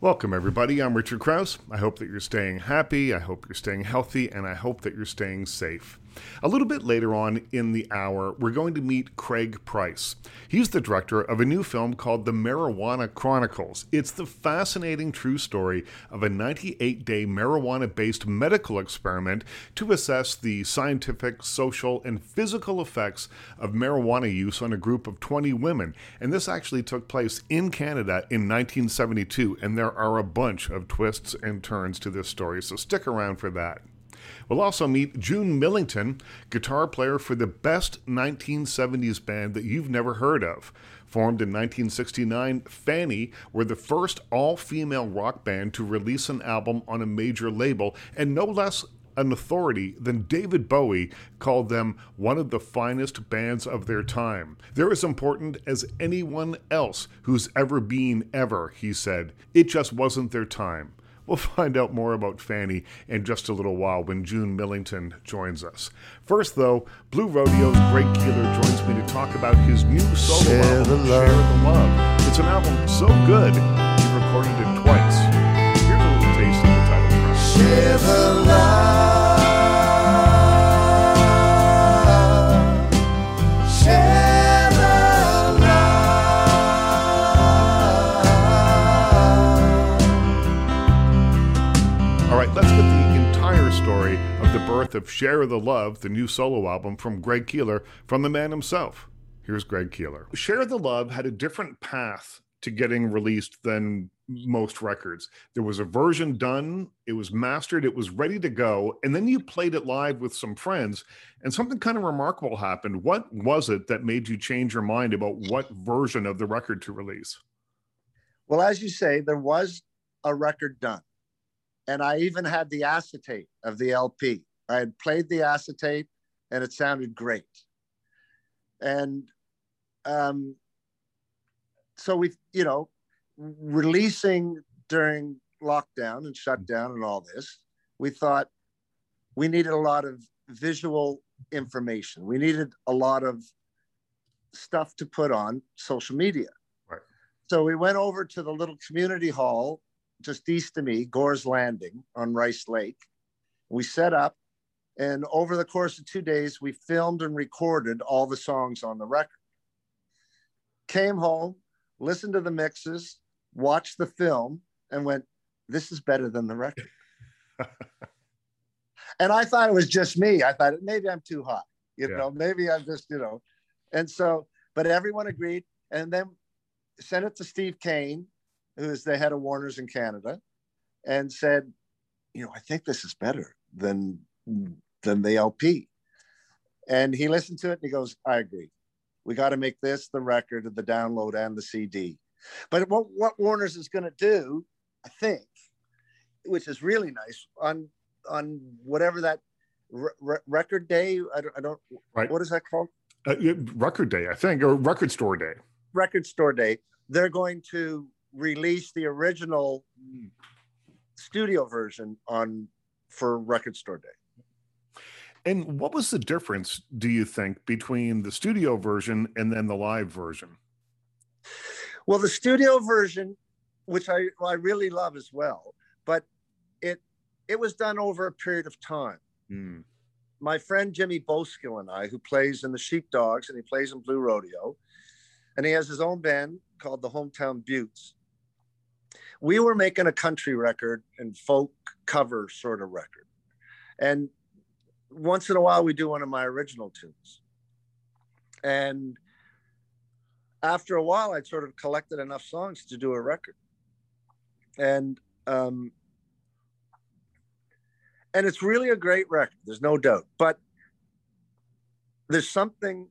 Welcome, everybody. I'm Richard Krause. I hope that you're staying happy. I hope you're staying healthy, and I hope that you're staying safe. A little bit later on in the hour, we're going to meet Craig Price. He's the director of a new film called The Marijuana Chronicles. It's the fascinating true story of a 98 day marijuana based medical experiment to assess the scientific, social, and physical effects of marijuana use on a group of 20 women. And this actually took place in Canada in 1972, and there are a bunch of twists and turns to this story, so stick around for that. We'll also meet June Millington, guitar player for the best 1970s band that you've never heard of. Formed in 1969, Fanny were the first all female rock band to release an album on a major label, and no less an authority than David Bowie called them one of the finest bands of their time. They're as important as anyone else who's ever been, ever, he said. It just wasn't their time. We'll find out more about Fanny in just a little while when June Millington joins us. First, though, Blue Rodeo's Greg Keelor joins me to talk about his new solo Share album, the. Share the Love. It's an album so good, he recorded it twice. Here's a little taste of the title track. Share the love. Birth of Share the Love, the new solo album from Greg Keelor, from the man himself. Here's Greg Keelor. Share the Love had a different path to getting released than most records. There was a version done, it was mastered, it was ready to go, and then you played it live with some friends, and something kind of remarkable happened. What was it that made you change your mind about what version of the record to release? Well, as you say, there was a record done. And I even had the acetate of the LP. I had played the acetate and it sounded great. And um, so we, you know, releasing during lockdown and shutdown and all this, we thought we needed a lot of visual information. We needed a lot of stuff to put on social media. Right. So we went over to the little community hall just east of me, Gore's Landing on Rice Lake. We set up, and over the course of two days, we filmed and recorded all the songs on the record. Came home, listened to the mixes, watched the film, and went, This is better than the record. and I thought it was just me. I thought maybe I'm too hot, you Yeah. know, maybe I'm just, you know. And so, but everyone agreed. And then sent it to Steve Kane, who is the head of Warner's in Canada, and said, you know, I think this is better than than the LP. And he listened to it and he goes, I agree. We got to make this the record of the download and the CD. But what, what Warner's is going to do, I think, which is really nice on on whatever that re- re- record day. I don't, I don't. Right. What is that called? Uh, record day, I think, or record store day. record store day, they're going to release the original studio version on for record store day. And what was the difference, do you think, between the studio version and then the live version? Well, the studio version, which I I really love as well, but it it was done over a period of time. Hmm. My friend Jimmy Bowskill and I, who plays in the Sheepdogs and he plays in Blue Rodeo, and he has his own band called the Hometown Buttes. We were making a country record and folk cover sort of record. And once in a while, we do one of my original tunes. And after a while, I'd sort of collected enough songs to do a record. And um, and it's really a great record. There's no doubt. But there's something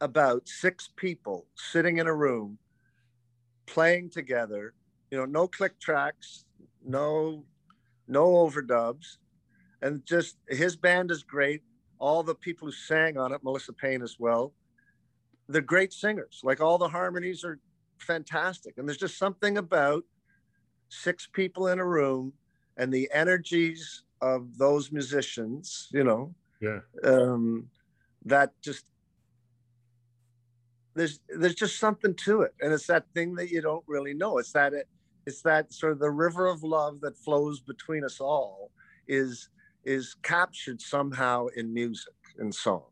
about six people sitting in a room playing together. You know, no click tracks, no no overdubs, and just his band is great. All the people who sang on it, Melissa Payne as well, they're great singers. Like all the harmonies are fantastic, and there's just something about six people in a room and the energies of those musicians. You know, Yeah. um, that just there's there's just something to it, and it's that thing that you don't really know. It's that it it's that sort of the river of love that flows between us all is is captured somehow in music and song.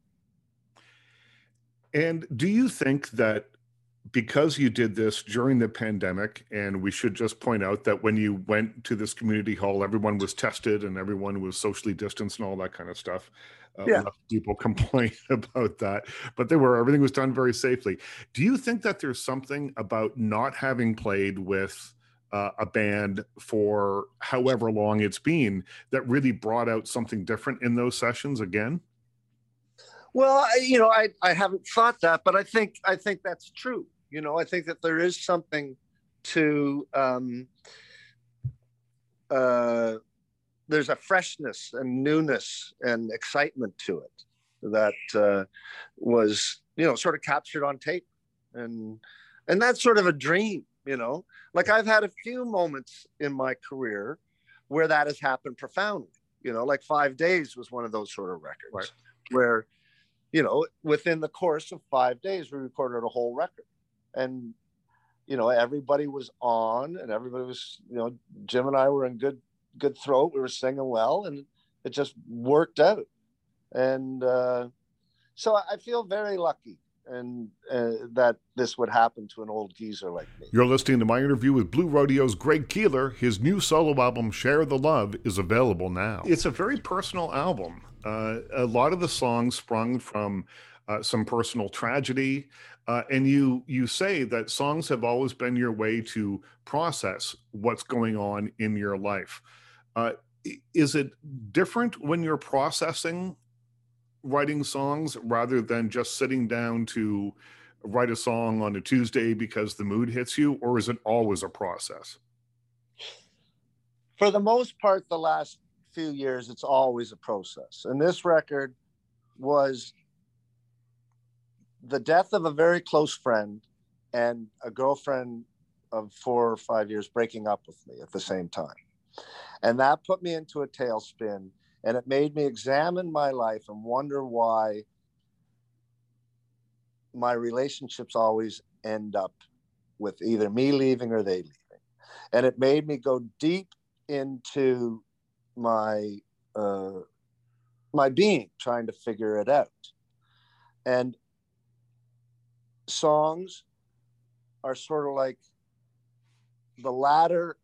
And do you think that because you did this during the pandemic, and we should just point out that when you went to this community hall, everyone was tested and everyone was socially distanced and all that kind of stuff. Uh, Yeah. People complain about that, but they were everything was done very safely. Do you think that there's something about not having played with uh, a band for however long it's been that really brought out something different in those sessions again? Well, I, you know, I, I haven't thought that, but I think I think that's true. You know, I think that there is something to um, uh, there's a freshness and newness and excitement to it that uh, was you know sort of captured on tape, and and that's sort of a dream. You know, like I've had a few moments in my career where that has happened profoundly. You know, like Five Days was one of those sort of records Right. where you know, within the course of five days, we recorded a whole record. And, you know, everybody was on and everybody was, you know, Jim and I were in good, good throat. We were singing well and it just worked out. And uh, so I feel very lucky and uh, that this would happen to an old geezer like me. You're listening to my interview with Blue Rodeo's Greg Keelor. His new solo album, Share the Love, is available now. It's a very personal album. Uh, a lot of the songs sprung from uh, some personal tragedy. Uh, and you you say that songs have always been your way to process what's going on in your life. Uh, is it different when you're processing writing songs rather than just sitting down to write a song on a Tuesday because the mood hits you, or is it always a process? For the most part, the last few years, it's always a process. And this record was the death of a very close friend and a girlfriend of four or five years breaking up with me at the same time. And that put me into a tailspin and it made me examine my life and wonder why my relationships always end up with either me leaving or they leaving. And it made me go deep into my uh, my being, trying to figure it out. And songs are sort of like the ladder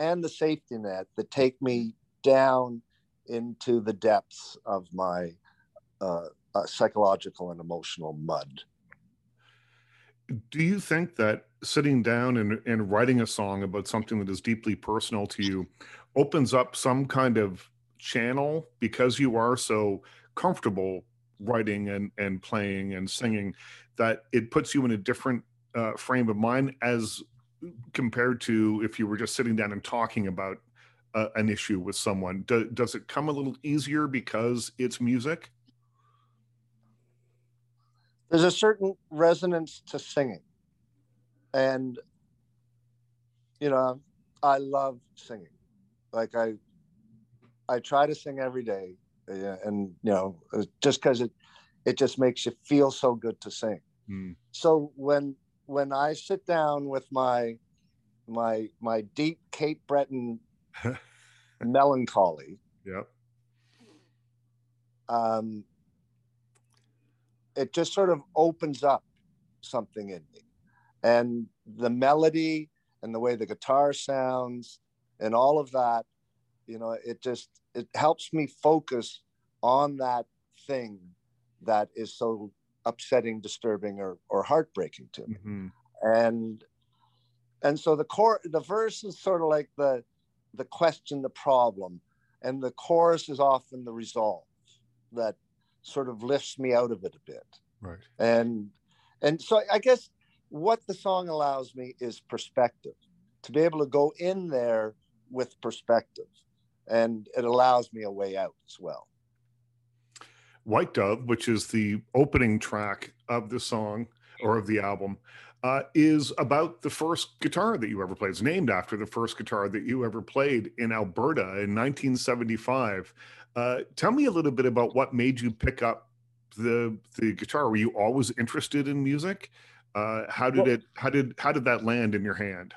and the safety net that take me down into the depths of my uh, uh, psychological and emotional mud. Do you think that sitting down and, and writing a song about something that is deeply personal to you opens up some kind of channel because you are so comfortable writing and, and playing and singing that it puts you in a different uh, frame of mind as compared to if you were just sitting down and talking about uh, an issue with someone? Do, does it come a little easier because it's music? there's a certain resonance to singing and you know i love singing like i i try to sing every day and you know just because it it just makes you feel so good to sing Hmm. so when when i sit down with my my my deep cape breton melancholy Yep. um, it just sort of opens up something in me. And the melody and the way the guitar sounds and all of that, you know, it just it helps me focus on that thing that is so upsetting, disturbing, or or heartbreaking to me. Mhm. And and so the core the verse is sort of like the the question, the problem, and the chorus is often the resolve that sort of lifts me out of it a bit Right. and and so i guess what the song allows me is perspective to be able to go in there with perspective and it allows me a way out as well White Dove, which is the opening track of the song or of the album, uh, is about the first guitar that you ever played. It's named after the first guitar that you ever played in Alberta in 1975. Uh, tell me a little bit about what made you pick up the the guitar. Were you always interested in music? Uh, how did Well- it? How did how did that land in your hand?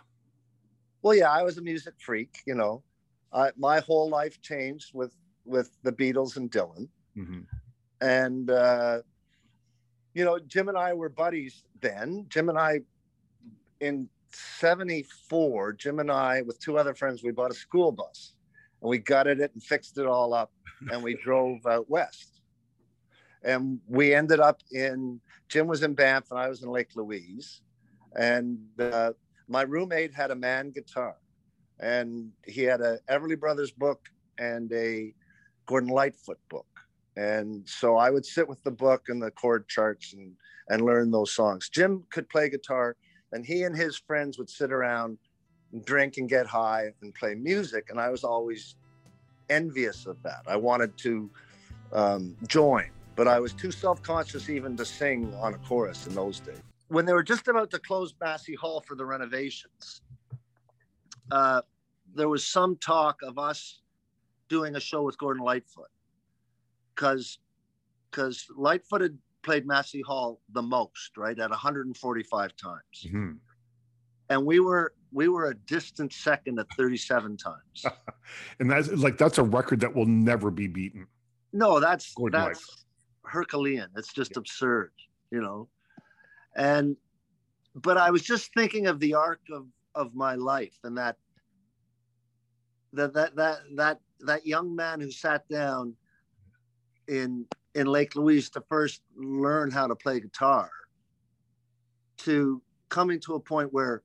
Well, yeah, I was a music freak. You know, I, my whole life changed with with the Beatles and Dylan, hmm and uh, you know, Jim and I were buddies then. Jim and I, in '74, Jim and I, with two other friends, we bought a school bus, and we gutted it and fixed it all up, and we drove out west, and we ended up in. Jim was in Banff, and I was in Lake Louise, and uh, my roommate had a man guitar and he had a Everly Brothers book and a Gordon Lightfoot book. And so I would sit with the book and the chord charts and and learn those songs. Jim could play guitar and he and his friends would sit around and drink and get high and play music and I was always envious of that. I wanted to um, join, but I was too self-conscious even to sing on a chorus in those days when they were just about to close Massey Hall for the renovations, uh, there was some talk of us doing a show with Gordon Lightfoot because because Lightfoot had played Massey Hall the most, right, at 145 times, hmm and we were we were a distant second at 37 times. And that's like that's a record that will never be beaten. No, that's Gordon that's Herculean. It's just absurd, you know. And but I was just thinking of the arc of of my life and that that that that that that young man who sat down in in Lake Louise to first learn how to play guitar to coming to a point where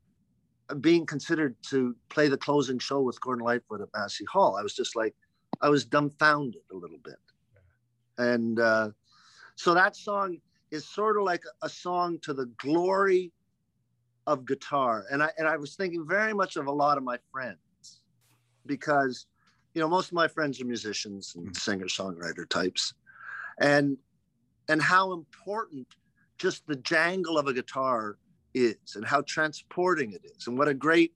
being considered to play the closing show with Gordon Lightfoot at Massey Hall, I was just like, I was dumbfounded a little bit. And uh, so that song is sort of like a song to the glory of guitar. And I and I was thinking very much of a lot of my friends because you know most of my friends are musicians and singer songwriter types. And and how important just the jangle of a guitar is and how transporting it is and what a great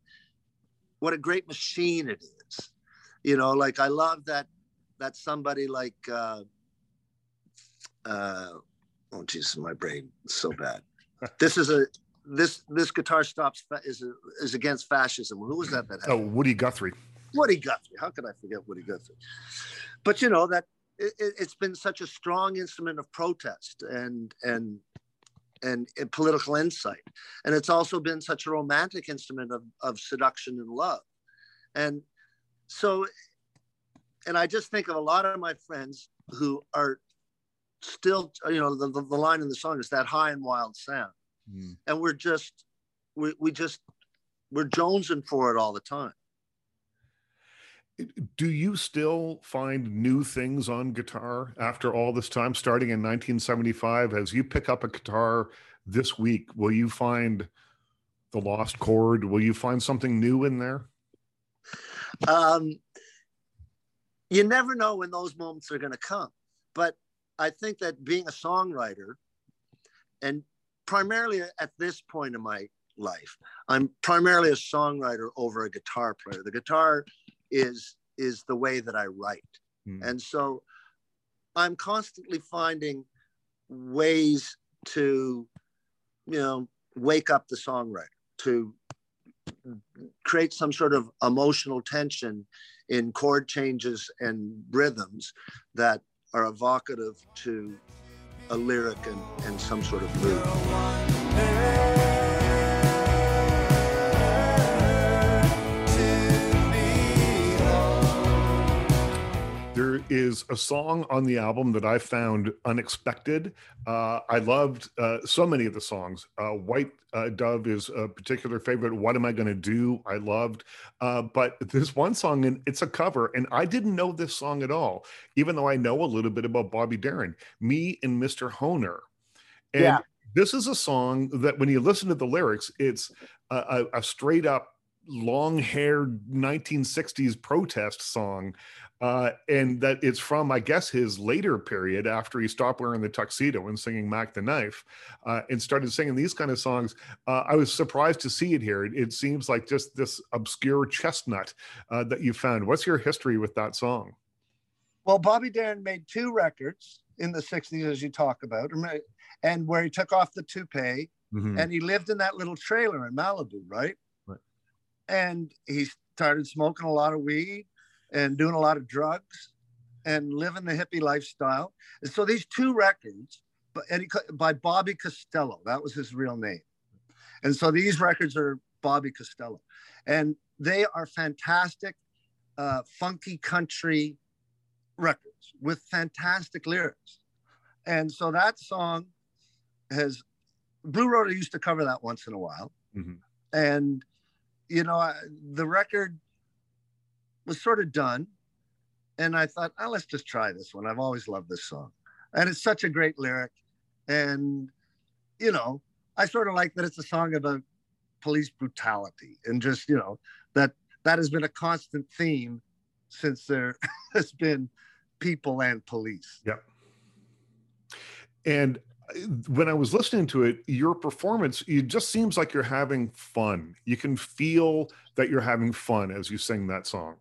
what a great machine it is. You know like i love that that somebody like uh uh oh jesus my brain is so bad. This is a this this guitar stops fa- is a, is against fascism. Who was that that Oh, Woody Guthrie. Woody Guthrie. How could I forget Woody Guthrie? But you know that it, it's been such a strong instrument of protest and and and, and political insight, and it's also been such a romantic instrument of of seduction and love, and so, and I just think of a lot of my friends who are still, you know, the, the, the line in the song is that high and wild sound, Mm. and we're just we we just we're jonesing for it all the time. Do you still find new things on guitar after all this time, starting in 1975? As you pick up a guitar this week, will you find the lost chord? Will you find something new in there? um, you never know when those moments are going to come. But I think that being a songwriter, and primarily at this point in my life, I'm primarily a songwriter over a guitar player. The guitar is is the way that I write, Hmm. and so I'm constantly finding ways to, you know, wake up the songwriter to create some sort of emotional tension in chord changes and rhythms that are evocative to a lyric and, and some sort of mood. Is a song on the album that I found unexpected. Uh, I loved uh, so many of the songs. Uh, White uh, Dove is a particular favorite. What Am I Going to Do? I loved. Uh, but there's one song, and it's a cover, and I didn't know this song at all, even though I know a little bit about Bobby Darin, Me and Mr. Hohner. And Yeah. this is a song that when you listen to the lyrics, it's a, a, a straight up long haired 1960s protest song uh, and that it's from, I guess, his later period after he stopped wearing the tuxedo and singing Mack the Knife uh, and started singing these kind of songs. Uh, I was surprised to see it here. It, it seems like just this obscure chestnut uh, that you found. What's your history with that song? Well, Bobby Darin made two records in the 60s, as you talk about, and where he took off the toupee Mhm. and he lived in that little trailer in Malibu, right? Right. and he started smoking a lot of weed and doing a lot of drugs and living the hippie lifestyle. And so these two records by, Eddie, by Bobby Costello, that was his real name. And so these records are Bobby Costello, and they are fantastic, uh, funky country records with fantastic lyrics. And so that song has Blue Rodeo used to cover that once in a while, Mhm. and you know I, the record was sort of done, and I thought, oh, let's just try this one. I've always loved this song, and it's such a great lyric, and you know I sort of like that it's a song about police brutality and just you know that that has been a constant theme since there has been people and police. Yep. And uh, when I was listening to it, your performance, it just seems like you're having fun. You can feel that you're having fun as you sing that song.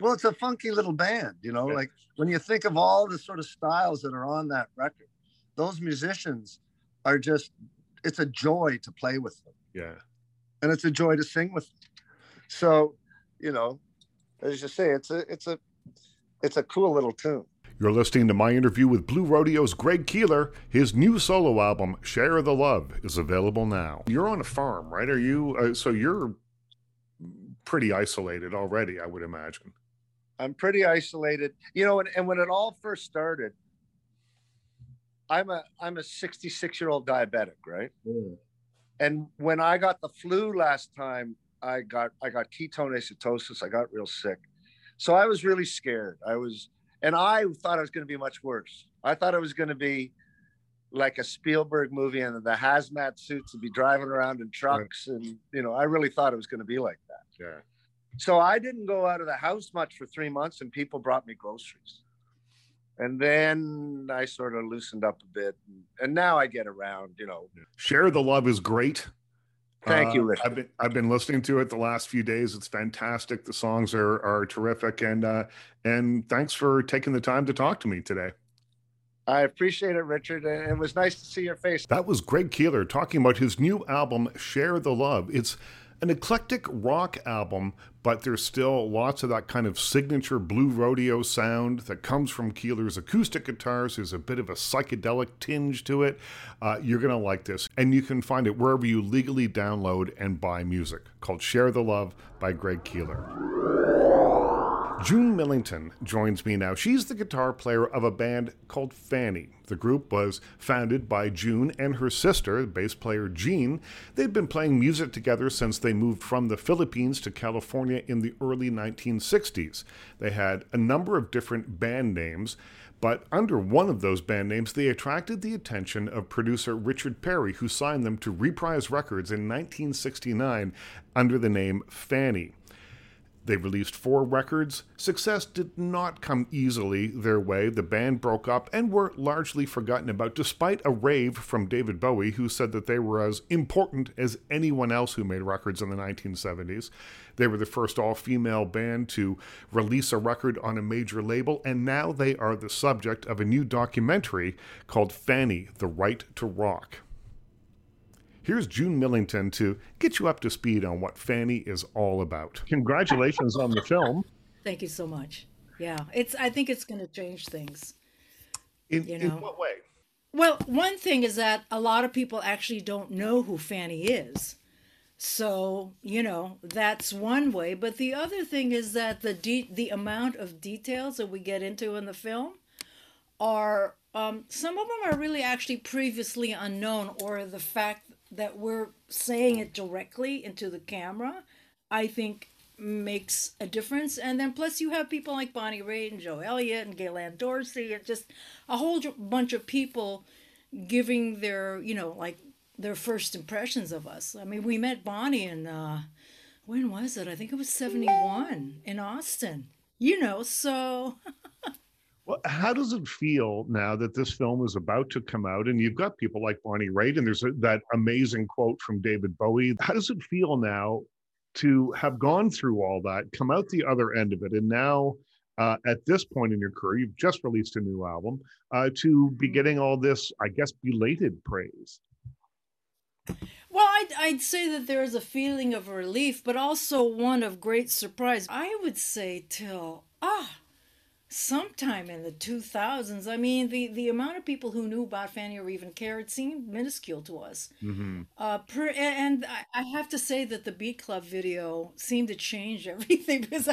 Well, it's a funky little band, you know, Yeah. like when you think of all the sort of styles that are on that record, those musicians are just, it's a joy to play with them Yeah. and it's a joy to sing with them. So, you know, as you say, it's a, it's a, it's a cool little tune. You're listening to my interview with Blue Rodeo's Greg Keelor. His new solo album, Share the Love, is available now. You're on a farm, right? Are you? Uh, so you're pretty isolated already, I would imagine. I'm pretty isolated, you know, and, and when it all first started, I'm a I'm a 66 year old diabetic, right? Mm. And when I got the flu last time, I got I got ketone acidosis. I got real sick, so I was really scared. I was, and I thought it was going to be much worse. I thought it was going to be like a Spielberg movie, and the hazmat suits would be driving around in trucks, and you know, I really thought it was going to be like that. Yeah. So I didn't go out of the house much for three months, and people brought me groceries. And then I sort of loosened up a bit, and, and now I get around. You know, Share the Love is great. thank you, Uh, Richard. I've been I've been listening to it the last few days. It's fantastic. The songs are are terrific, and uh, and thanks for taking the time to talk to me today. I appreciate it, Richard. And it was nice to see your face. That was Greg Keelor talking about his new album, Share the Love. It's an eclectic rock album, but there's still lots of that kind of signature blue rodeo sound that comes from Keelor's acoustic guitars. There's a bit of a psychedelic tinge to it. Uh, you're going to like this. And you can find it wherever you legally download and buy music, called Share the Love by Greg Keelor. June Millington joins me now. She's the guitar player of a band called Fanny. The group was founded by June and her sister, bass player Jean. They've been playing music together since they moved from the Philippines to California in the early 1960s. They had a number of different band names, but under one of those band names, they attracted the attention of producer Richard Perry, who signed them to Reprise Records in 1969 under the name Fanny. They released four records. Success did not come easily their way. The band broke up and were largely forgotten about, despite a rave from David Bowie, who said that they were as important as anyone else who made records in the 1970s. They were the first all female band to release a record on a major label, and now they are the subject of a new documentary called Fanny The Right to Rock. Here's June Millington to get you up to speed on what Fanny is all about. Congratulations on the film. Thank you so much. Yeah, it's. I think it's going to change things. In, You in know. what way? Well, one thing is that a lot of people actually don't know who Fanny is. So, you know, that's one way, but the other thing is that the de- the amount of details that we get into in the film are um, some of them are really actually previously unknown or the fact that we're saying it directly into the camera i think makes a difference. And then plus you have people like bonnie raitt and joe elliott and gail ann dorsey and just a whole bunch of people giving their you know like their first impressions of us. I mean we met bonnie in uh when was it? I think it was 71 in austin. You know so Well, how does it feel now that this film is about to come out and you've got people like Bonnie Raitt and there's a, that amazing quote from David Bowie? How does it feel now to have gone through all that, come out the other end of it, and now uh, at this point in your career, you've just released a new album, uh, to be getting all this, I guess, belated praise? Well, I'd, I'd say that there is a feeling of relief, but also one of great surprise. I would say till, ah, sometime in the 2000s. I mean, the, the amount of people who knew about Fanny or even cared seemed minuscule to us. Mm-hmm. Uh, per, and I, I have to say that the Beat Club video seemed to change everything because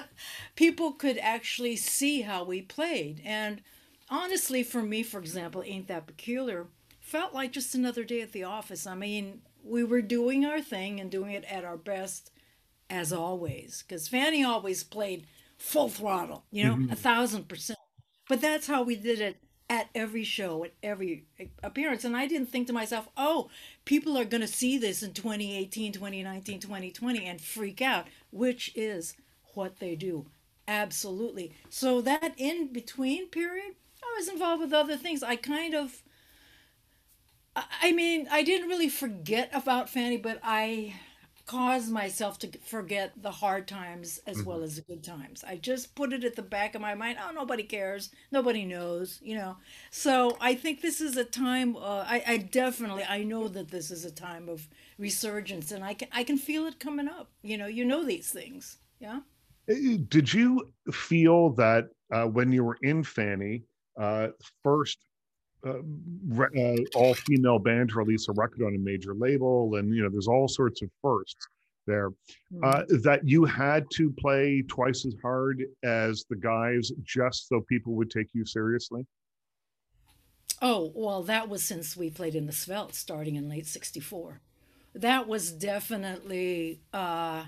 people could actually see how we played. And honestly, for me, for example, Ain't That Peculiar felt like just another day at the office. I mean, we were doing our thing and doing it at our best as always because Fanny always played full throttle, you know, Mm-hmm. a thousand percent. But that's how we did it at every show, at every appearance. And I didn't think to myself, oh, people are going to see this in 2018, 2019, 2020 and freak out, which is what they do. Absolutely. So that in between period, I was involved with other things. I kind of, I I mean, I didn't really forget about Fanny, but I caused myself to forget the hard times as well as the good times. I just put it at the back of my mind. Oh, nobody cares. Nobody knows, you know. So I think this is a time. Uh, I, I definitely, I know that this is a time of resurgence, and I can, I can feel it coming up. You know, you know these things, yeah. Did you feel that uh, when you were in Fanny, uh, first uh, re- uh, all female band to release a record on a major label, and you know, there's all sorts of firsts there, uh, that you had to play twice as hard as the guys just so people would take you seriously? Oh, well, that was since we played in the Svelts starting in late 64. That was definitely, uh,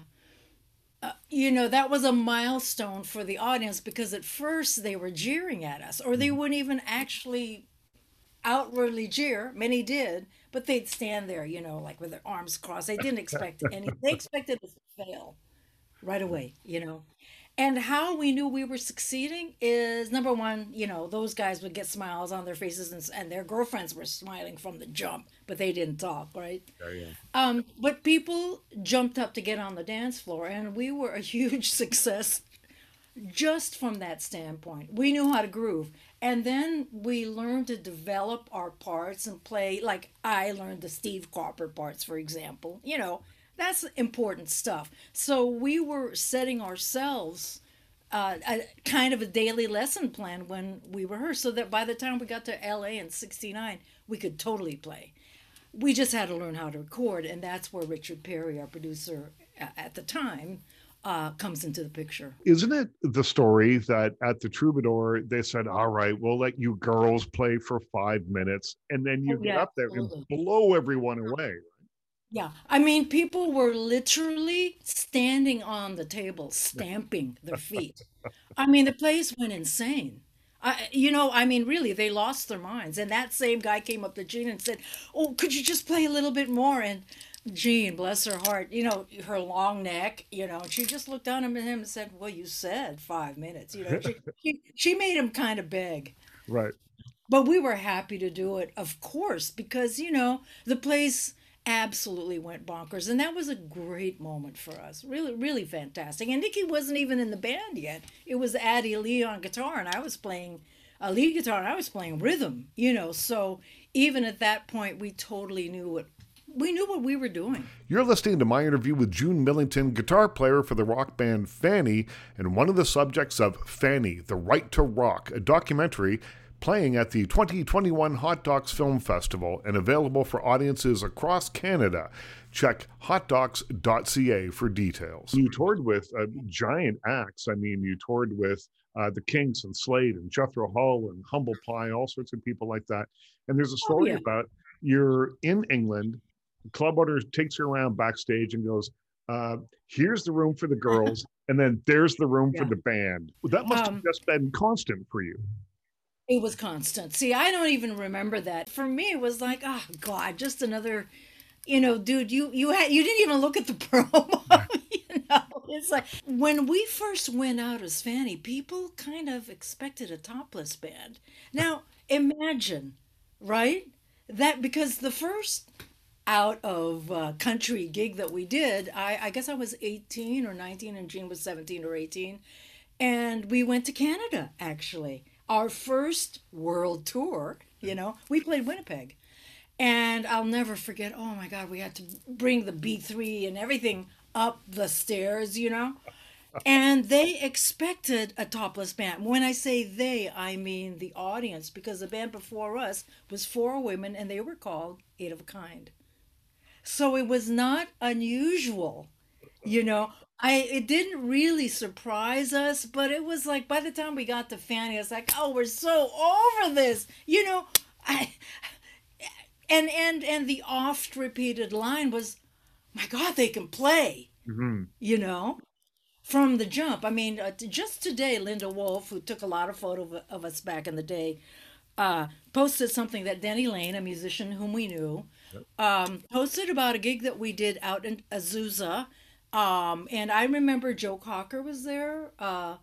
uh, you know, that was a milestone for the audience because at first they were jeering at us, or they wouldn't even actually outwardly jeer. Many did, but they'd stand there, you know, like with their arms crossed. They didn't expect any, they expected us to fail right away, you know. And how we knew we were succeeding is number one, you know, those guys would get smiles on their faces and, and their girlfriends were smiling from the jump, but they didn't talk, right? Um, but people jumped up to get on the dance floor, and we were a huge success just from that standpoint. We knew how to groove. And then we learned to develop our parts and play, like I learned the Steve Cropper parts, for example. You know, that's important stuff. So we were setting ourselves uh, a kind of a daily lesson plan when we rehearsed so that by the time we got to LA in 69, we could totally play. We just had to learn how to record, and that's where Richard Perry, our producer at the time, uh, comes into the picture. Isn't it the story that at the Troubadour they said, "All right, we'll let you girls play for five minutes," and then you Oh, get yeah, up there absolutely. and blow everyone away? Yeah, I mean, people were literally standing on the table, stamping their feet. I mean, the place went insane. I, you know, I mean, really, they lost their minds. And that same guy came up to Jean and said, "Oh, could you just play a little bit more?" And Jean, bless her heart, you know, her long neck, you know, she just looked down at him and said, "Well, you said five minutes." You know, she she, she made him kind of beg. Right. But we were happy to do it, of course, because, you know, the place absolutely went bonkers. And that was a great moment for us. Really, really fantastic. And Nikki wasn't even in the band yet. It was Addie Lee on guitar, and I was playing a lead guitar, and I was playing rhythm, you know. So even at that point, we totally knew what we knew what we were doing. You're listening to my interview with June Millington, guitar player for the rock band Fanny, and one of the subjects of Fanny, The Right to Rock, a documentary playing at the 2021 Hot Docs Film Festival and available for audiences across Canada. Check hotdocs.ca for details. You toured with uh, giant acts. I mean, you toured with uh, the Kinks and Slade and Jethro Tull and Humble Pie, all sorts of people like that. And there's a story yeah. about you're in England club owner takes you around backstage and goes, uh, "Here's the room for the girls, and then there's the room for the band." That must Um, have just been constant for you. It was constant. See, I don't even remember that. For me, it was like, oh God, just another, you know, dude, you you had you didn't even look at the promo. you know, it's like when we first went out as Fanny, people kind of expected a topless band. Now imagine, right? That because the first out of uh, country gig that we did, I, I guess I was 18 or 19 and Jean was 17 or 18. And we went to Canada, actually. Our first world tour, you know, we played Winnipeg. And I'll never forget, oh my God, we had to bring the B3 and everything up the stairs, you know? and they expected a topless band. When I say they, I mean the audience, because the band before us was four women and they were called Eight of a Kind. So it was not unusual, you know. I it didn't really surprise us, but it was like by the time we got to Fanny, it's like, oh, we're so over this, you know. I and and and the oft repeated line was, my God, they can play, Mm-hmm. you know from the jump. I mean, uh, just today, Linda Wolf, who took a lot of photo of, of us back in the day, uh, posted something that Denny Lane, a musician whom we knew, um, posted about a gig that we did out in Azusa. Um, and I remember Joe Cocker was there, uh,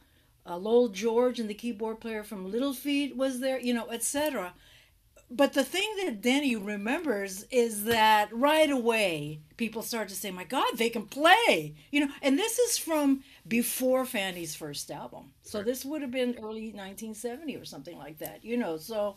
uh, Lowell George, and the keyboard player from Little Feat was there, you know, etc. But the thing that Denny remembers is that right away people start to say, "My God, they can play!" You know, and this is from before Fanny's first album, so this would have been early 1970 or something like that. You know, so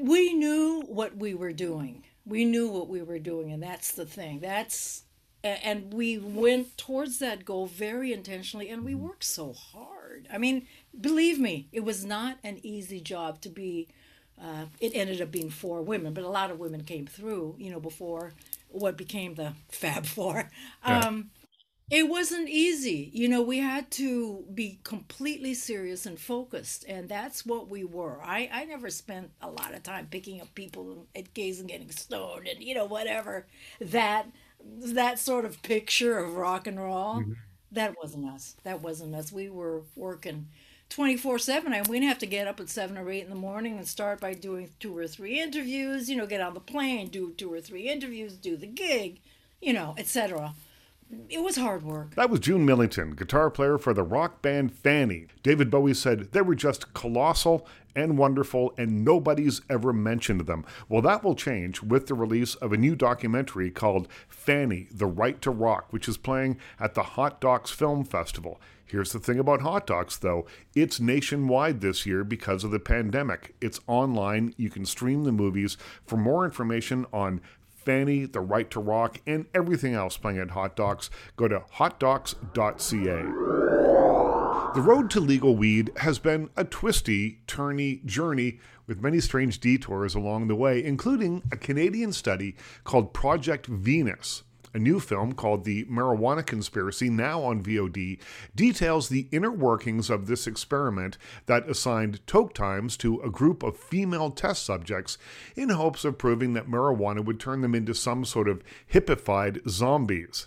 we knew what we were doing. We knew what we were doing, and that's the thing. That's and we went towards that goal very intentionally, and we worked so hard. I mean, believe me, it was not an easy job to be. Uh, it ended up being four women, but a lot of women came through, you know, before what became the Fab Four. Um, it wasn't easy. You know, we had to be completely serious and focused, and that's what we were. I, I never spent a lot of time picking up people at gays and getting stoned and, you know, whatever. That that sort of picture of rock and roll, mm-hmm. that wasn't us. That wasn't us. We were working 24 7. And we'd have to get up at 7 or 8 in the morning and start by doing two or three interviews, you know, get on the plane, do two or three interviews, do the gig, you know, etc. It was hard work. That was June Millington, guitar player for the rock band Fanny. David Bowie said they were just colossal and wonderful, and nobody's ever mentioned them. Well, that will change with the release of a new documentary called Fanny The Right to Rock, which is playing at the Hot Docs Film Festival. Here's the thing about Hot Docs, though it's nationwide this year because of the pandemic. It's online, you can stream the movies. For more information on Fanny, The Right to Rock, and everything else playing at Hot Docs, go to hotdocs.ca. The road to legal weed has been a twisty, turny journey with many strange detours along the way, including a Canadian study called Project Venus. A new film called The Marijuana Conspiracy, now on VOD, details the inner workings of this experiment that assigned toke times to a group of female test subjects in hopes of proving that marijuana would turn them into some sort of hippified zombies.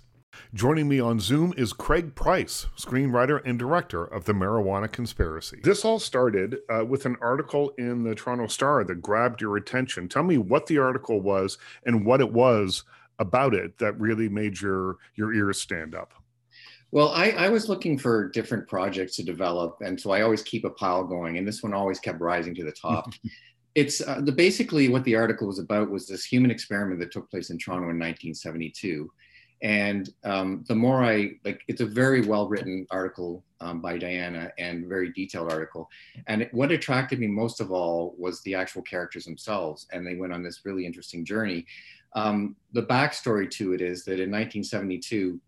Joining me on Zoom is Craig Price, screenwriter and director of The Marijuana Conspiracy. This all started uh, with an article in the Toronto Star that grabbed your attention. Tell me what the article was and what it was about it that really made your your ears stand up. Well, I, I was looking for different projects to develop, and so I always keep a pile going, and this one always kept rising to the top. it's uh, the basically what the article was about was this human experiment that took place in Toronto in 1972, and um, the more I like, it's a very well written article um, by Diana and very detailed article, and it, what attracted me most of all was the actual characters themselves, and they went on this really interesting journey. Um, the backstory to it is that in 1972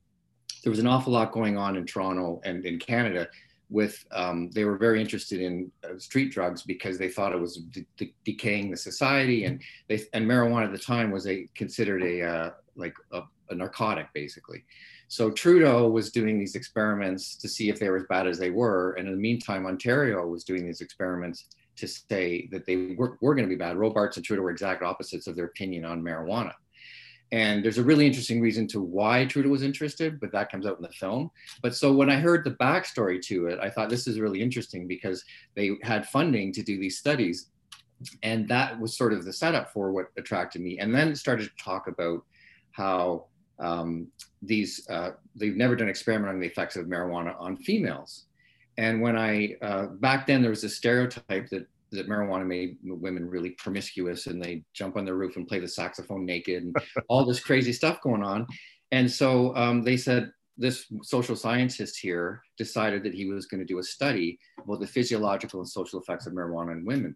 there was an awful lot going on in Toronto and in Canada with um, they were very interested in uh, street drugs because they thought it was de- de- decaying the society and they and marijuana at the time was a considered a uh, like a, a narcotic basically. So trudeau was doing these experiments to see if they were as bad as they were. And in the meantime ontario was doing these experiments to say that they were, were going to be bad robarts and trudeau were exact opposites of their opinion on marijuana and there's a really interesting reason to why Trudeau was interested, but that comes out in the film. But so when I heard the backstory to it, I thought this is really interesting because they had funding to do these studies. And that was sort of the setup for what attracted me. And then started to talk about how um, these, uh, they've never done an experiment on the effects of marijuana on females. And when I, uh, back then there was a stereotype that that marijuana made women really promiscuous and they jump on the roof and play the saxophone naked and all this crazy stuff going on. And so um, they said this social scientist here decided that he was going to do a study about the physiological and social effects of marijuana in women.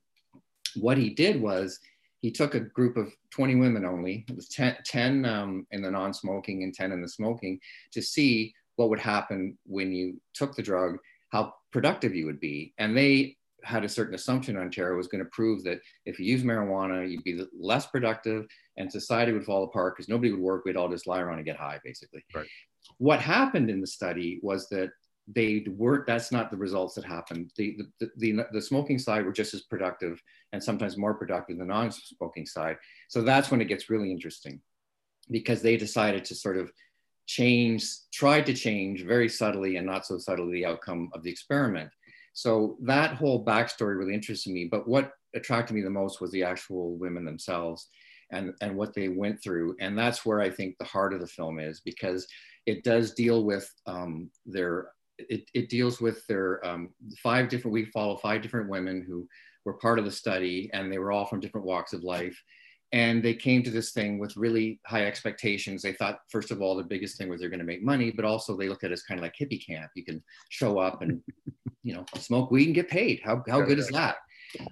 What he did was he took a group of 20 women only, it was 10, 10 um, in the non smoking and 10 in the smoking, to see what would happen when you took the drug, how productive you would be. And they had a certain assumption Ontario was going to prove that if you use marijuana, you'd be less productive and society would fall apart because nobody would work. We'd all just lie around and get high, basically. Right. What happened in the study was that they weren't, that's not the results that happened. The, the, the, the smoking side were just as productive and sometimes more productive than the non smoking side. So that's when it gets really interesting because they decided to sort of change, tried to change very subtly and not so subtly the outcome of the experiment. So that whole backstory really interested me. But what attracted me the most was the actual women themselves and, and what they went through. And that's where I think the heart of the film is because it does deal with um, their, it, it deals with their um, five different, we follow five different women who were part of the study and they were all from different walks of life. And they came to this thing with really high expectations. They thought, first of all, the biggest thing was they're going to make money, but also they looked at it as kind of like hippie camp. You can show up and, you know, smoke weed and get paid. How, how good is that?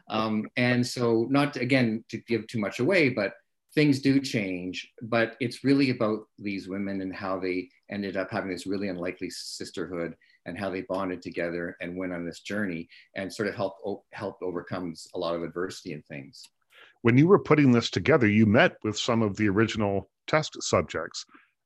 Um, and so, not to, again to give too much away, but things do change. But it's really about these women and how they ended up having this really unlikely sisterhood and how they bonded together and went on this journey and sort of helped helped overcome a lot of adversity and things when you were putting this together, you met with some of the original test subjects.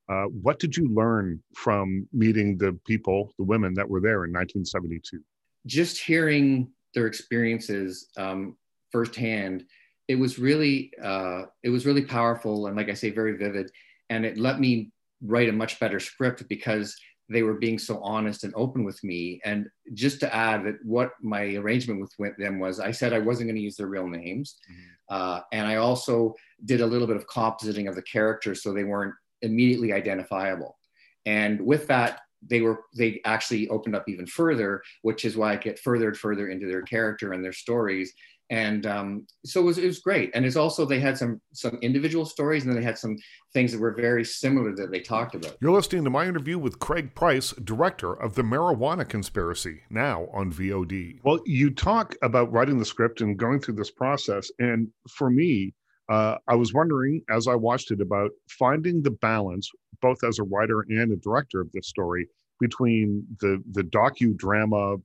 Uh, what did you learn from meeting the people, the women that were there in 1972? Just hearing their experiences um, firsthand, it was really uh, it was really powerful and, like I say, very vivid. And it let me write a much better script because they were being so honest and open with me. And just to add that what my arrangement with them was, I said I wasn't going to use their real names. Mm-hmm. Uh, and I also did a little bit of compositing of the characters so they weren't immediately identifiable. And with that, they were they actually opened up even further, which is why I get further and further into their character and their stories and um, so it was, it was great. And it's also they had some some individual stories and then they had some things that were very similar that they talked about. You're listening to my interview with craig price director of the marijuana conspiracy now on vod well you talk about writing the script and going through this process. And for me uh, i was wondering as i watched it about finding the balance both as a writer and a director of this story between the the docudrama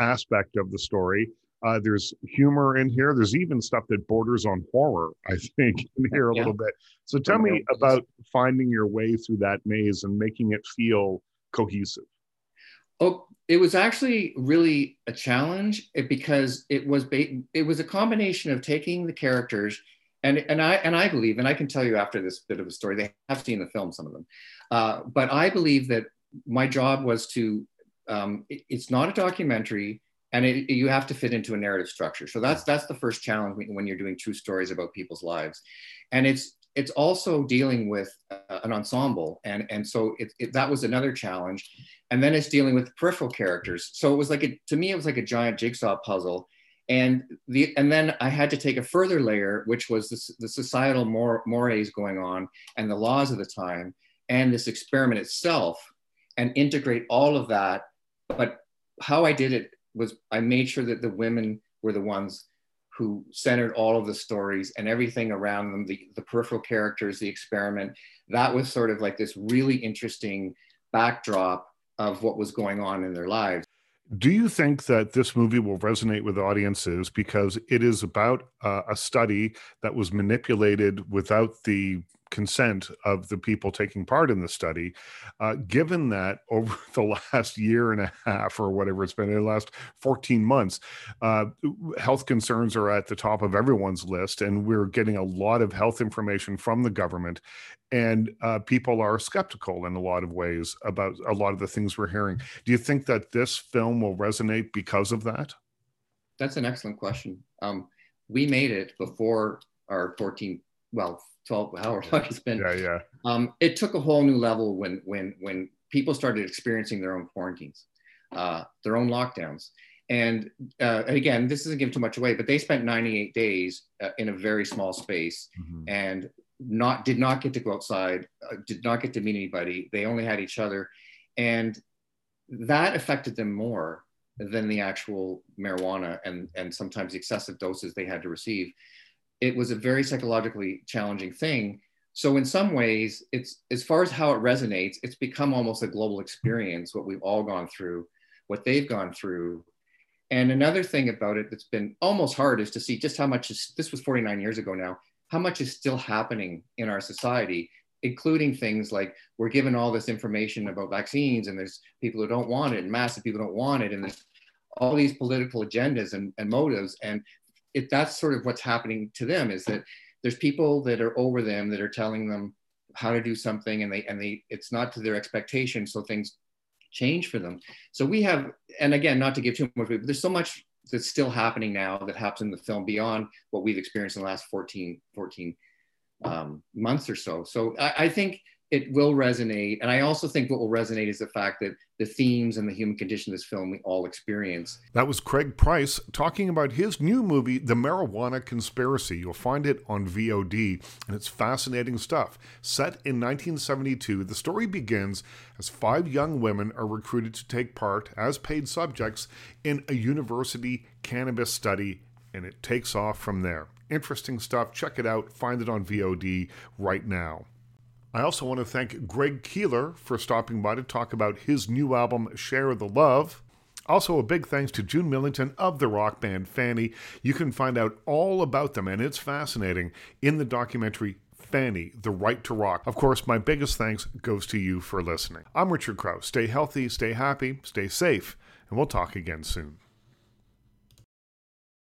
aspect of the story uh, there's humor in here. There's even stuff that borders on horror, I think, in here a yeah. little bit. So tell me about finding your way through that maze and making it feel cohesive. Oh, it was actually really a challenge eh, because it was ba- it was a combination of taking the characters and and I and I believe and I can tell you after this bit of a story they have seen the film some of them, uh, but I believe that my job was to um, it, it's not a documentary and it, you have to fit into a narrative structure. So that's that's the first challenge when you're doing true stories about people's lives. And it's it's also dealing with uh, an ensemble. And and so it, it, that was another challenge. And then it's dealing with peripheral characters. So it was like a, to me it was like a giant jigsaw puzzle. And the and then i had to take a further layer which was this, the societal mor- mores going on and the laws of the time and this experiment itself and integrate all of that. But how i did it was I made sure that the women were the ones who centered all of the stories and everything around them, the, the peripheral characters, the experiment. That was sort of like this really interesting backdrop of what was going on in their lives. Do you think that this movie will resonate with audiences because it is about uh, a study that was manipulated without the consent of the people taking part in the study. Uh, given that over the last year and a half or whatever it's been, in the last 14 months, uh, health concerns are at the top of everyone's list, and we're getting a lot of health information from the government. And uh, people are skeptical in a lot of ways about a lot of the things we're hearing. Do you think that this film will resonate because of that? That's an excellent question. Um, we made it before our 14, well, 12 hour long it's been. Yeah, yeah. Um, it took a whole new level when when when people started experiencing their own quarantines, uh, their own lockdowns. And, uh, again, this doesn't give too much away, but they spent 98 days uh, in a very small space mm-hmm. and not did not get to go outside, uh, did not get to meet anybody. They only had each other, and that affected them more than the actual marijuana and and sometimes excessive doses they had to receive it was a very psychologically challenging thing. So in some ways, it's as far as how it resonates, it's become almost a global experience. What we've all gone through, what they've gone through, and another thing about it that's been almost hard is to see just how much is, this was 49 years ago now, how much is still happening in our society, including things like we're given all this information about vaccines and there's people who don't want it and massive people don't want it. And there's all these political agendas and, and motives. And it, that's sort of what's happening to them is that there's people that are over them that are telling them how to do something and they and they it's not to their expectation so things change for them. So we have and again not to give too much but there's so much that's still happening now that happens in the film beyond what we've experienced in the last 14 14 um, months or so. So I, I think it will resonate. And I also think what will resonate is the fact that the themes and the human condition of this film we all experience. That was Craig Price talking about his new movie, The Marijuana Conspiracy. You'll find it on VOD, and it's fascinating stuff. Set in 1972, the story begins as five young women are recruited to take part as paid subjects in a university cannabis study, and it takes off from there. Interesting stuff. Check it out. Find it on VOD right now. I also want to thank Greg Keelor for stopping by to talk about his new album, Share the Love. Also, a big thanks to June Millington of the rock band Fanny. You can find out all about them, and it's fascinating, in the documentary Fanny, The Right to Rock. Of course, my biggest thanks goes to you for listening. I'm Richard Crouse. Stay healthy, stay happy, stay safe, and we'll talk again soon.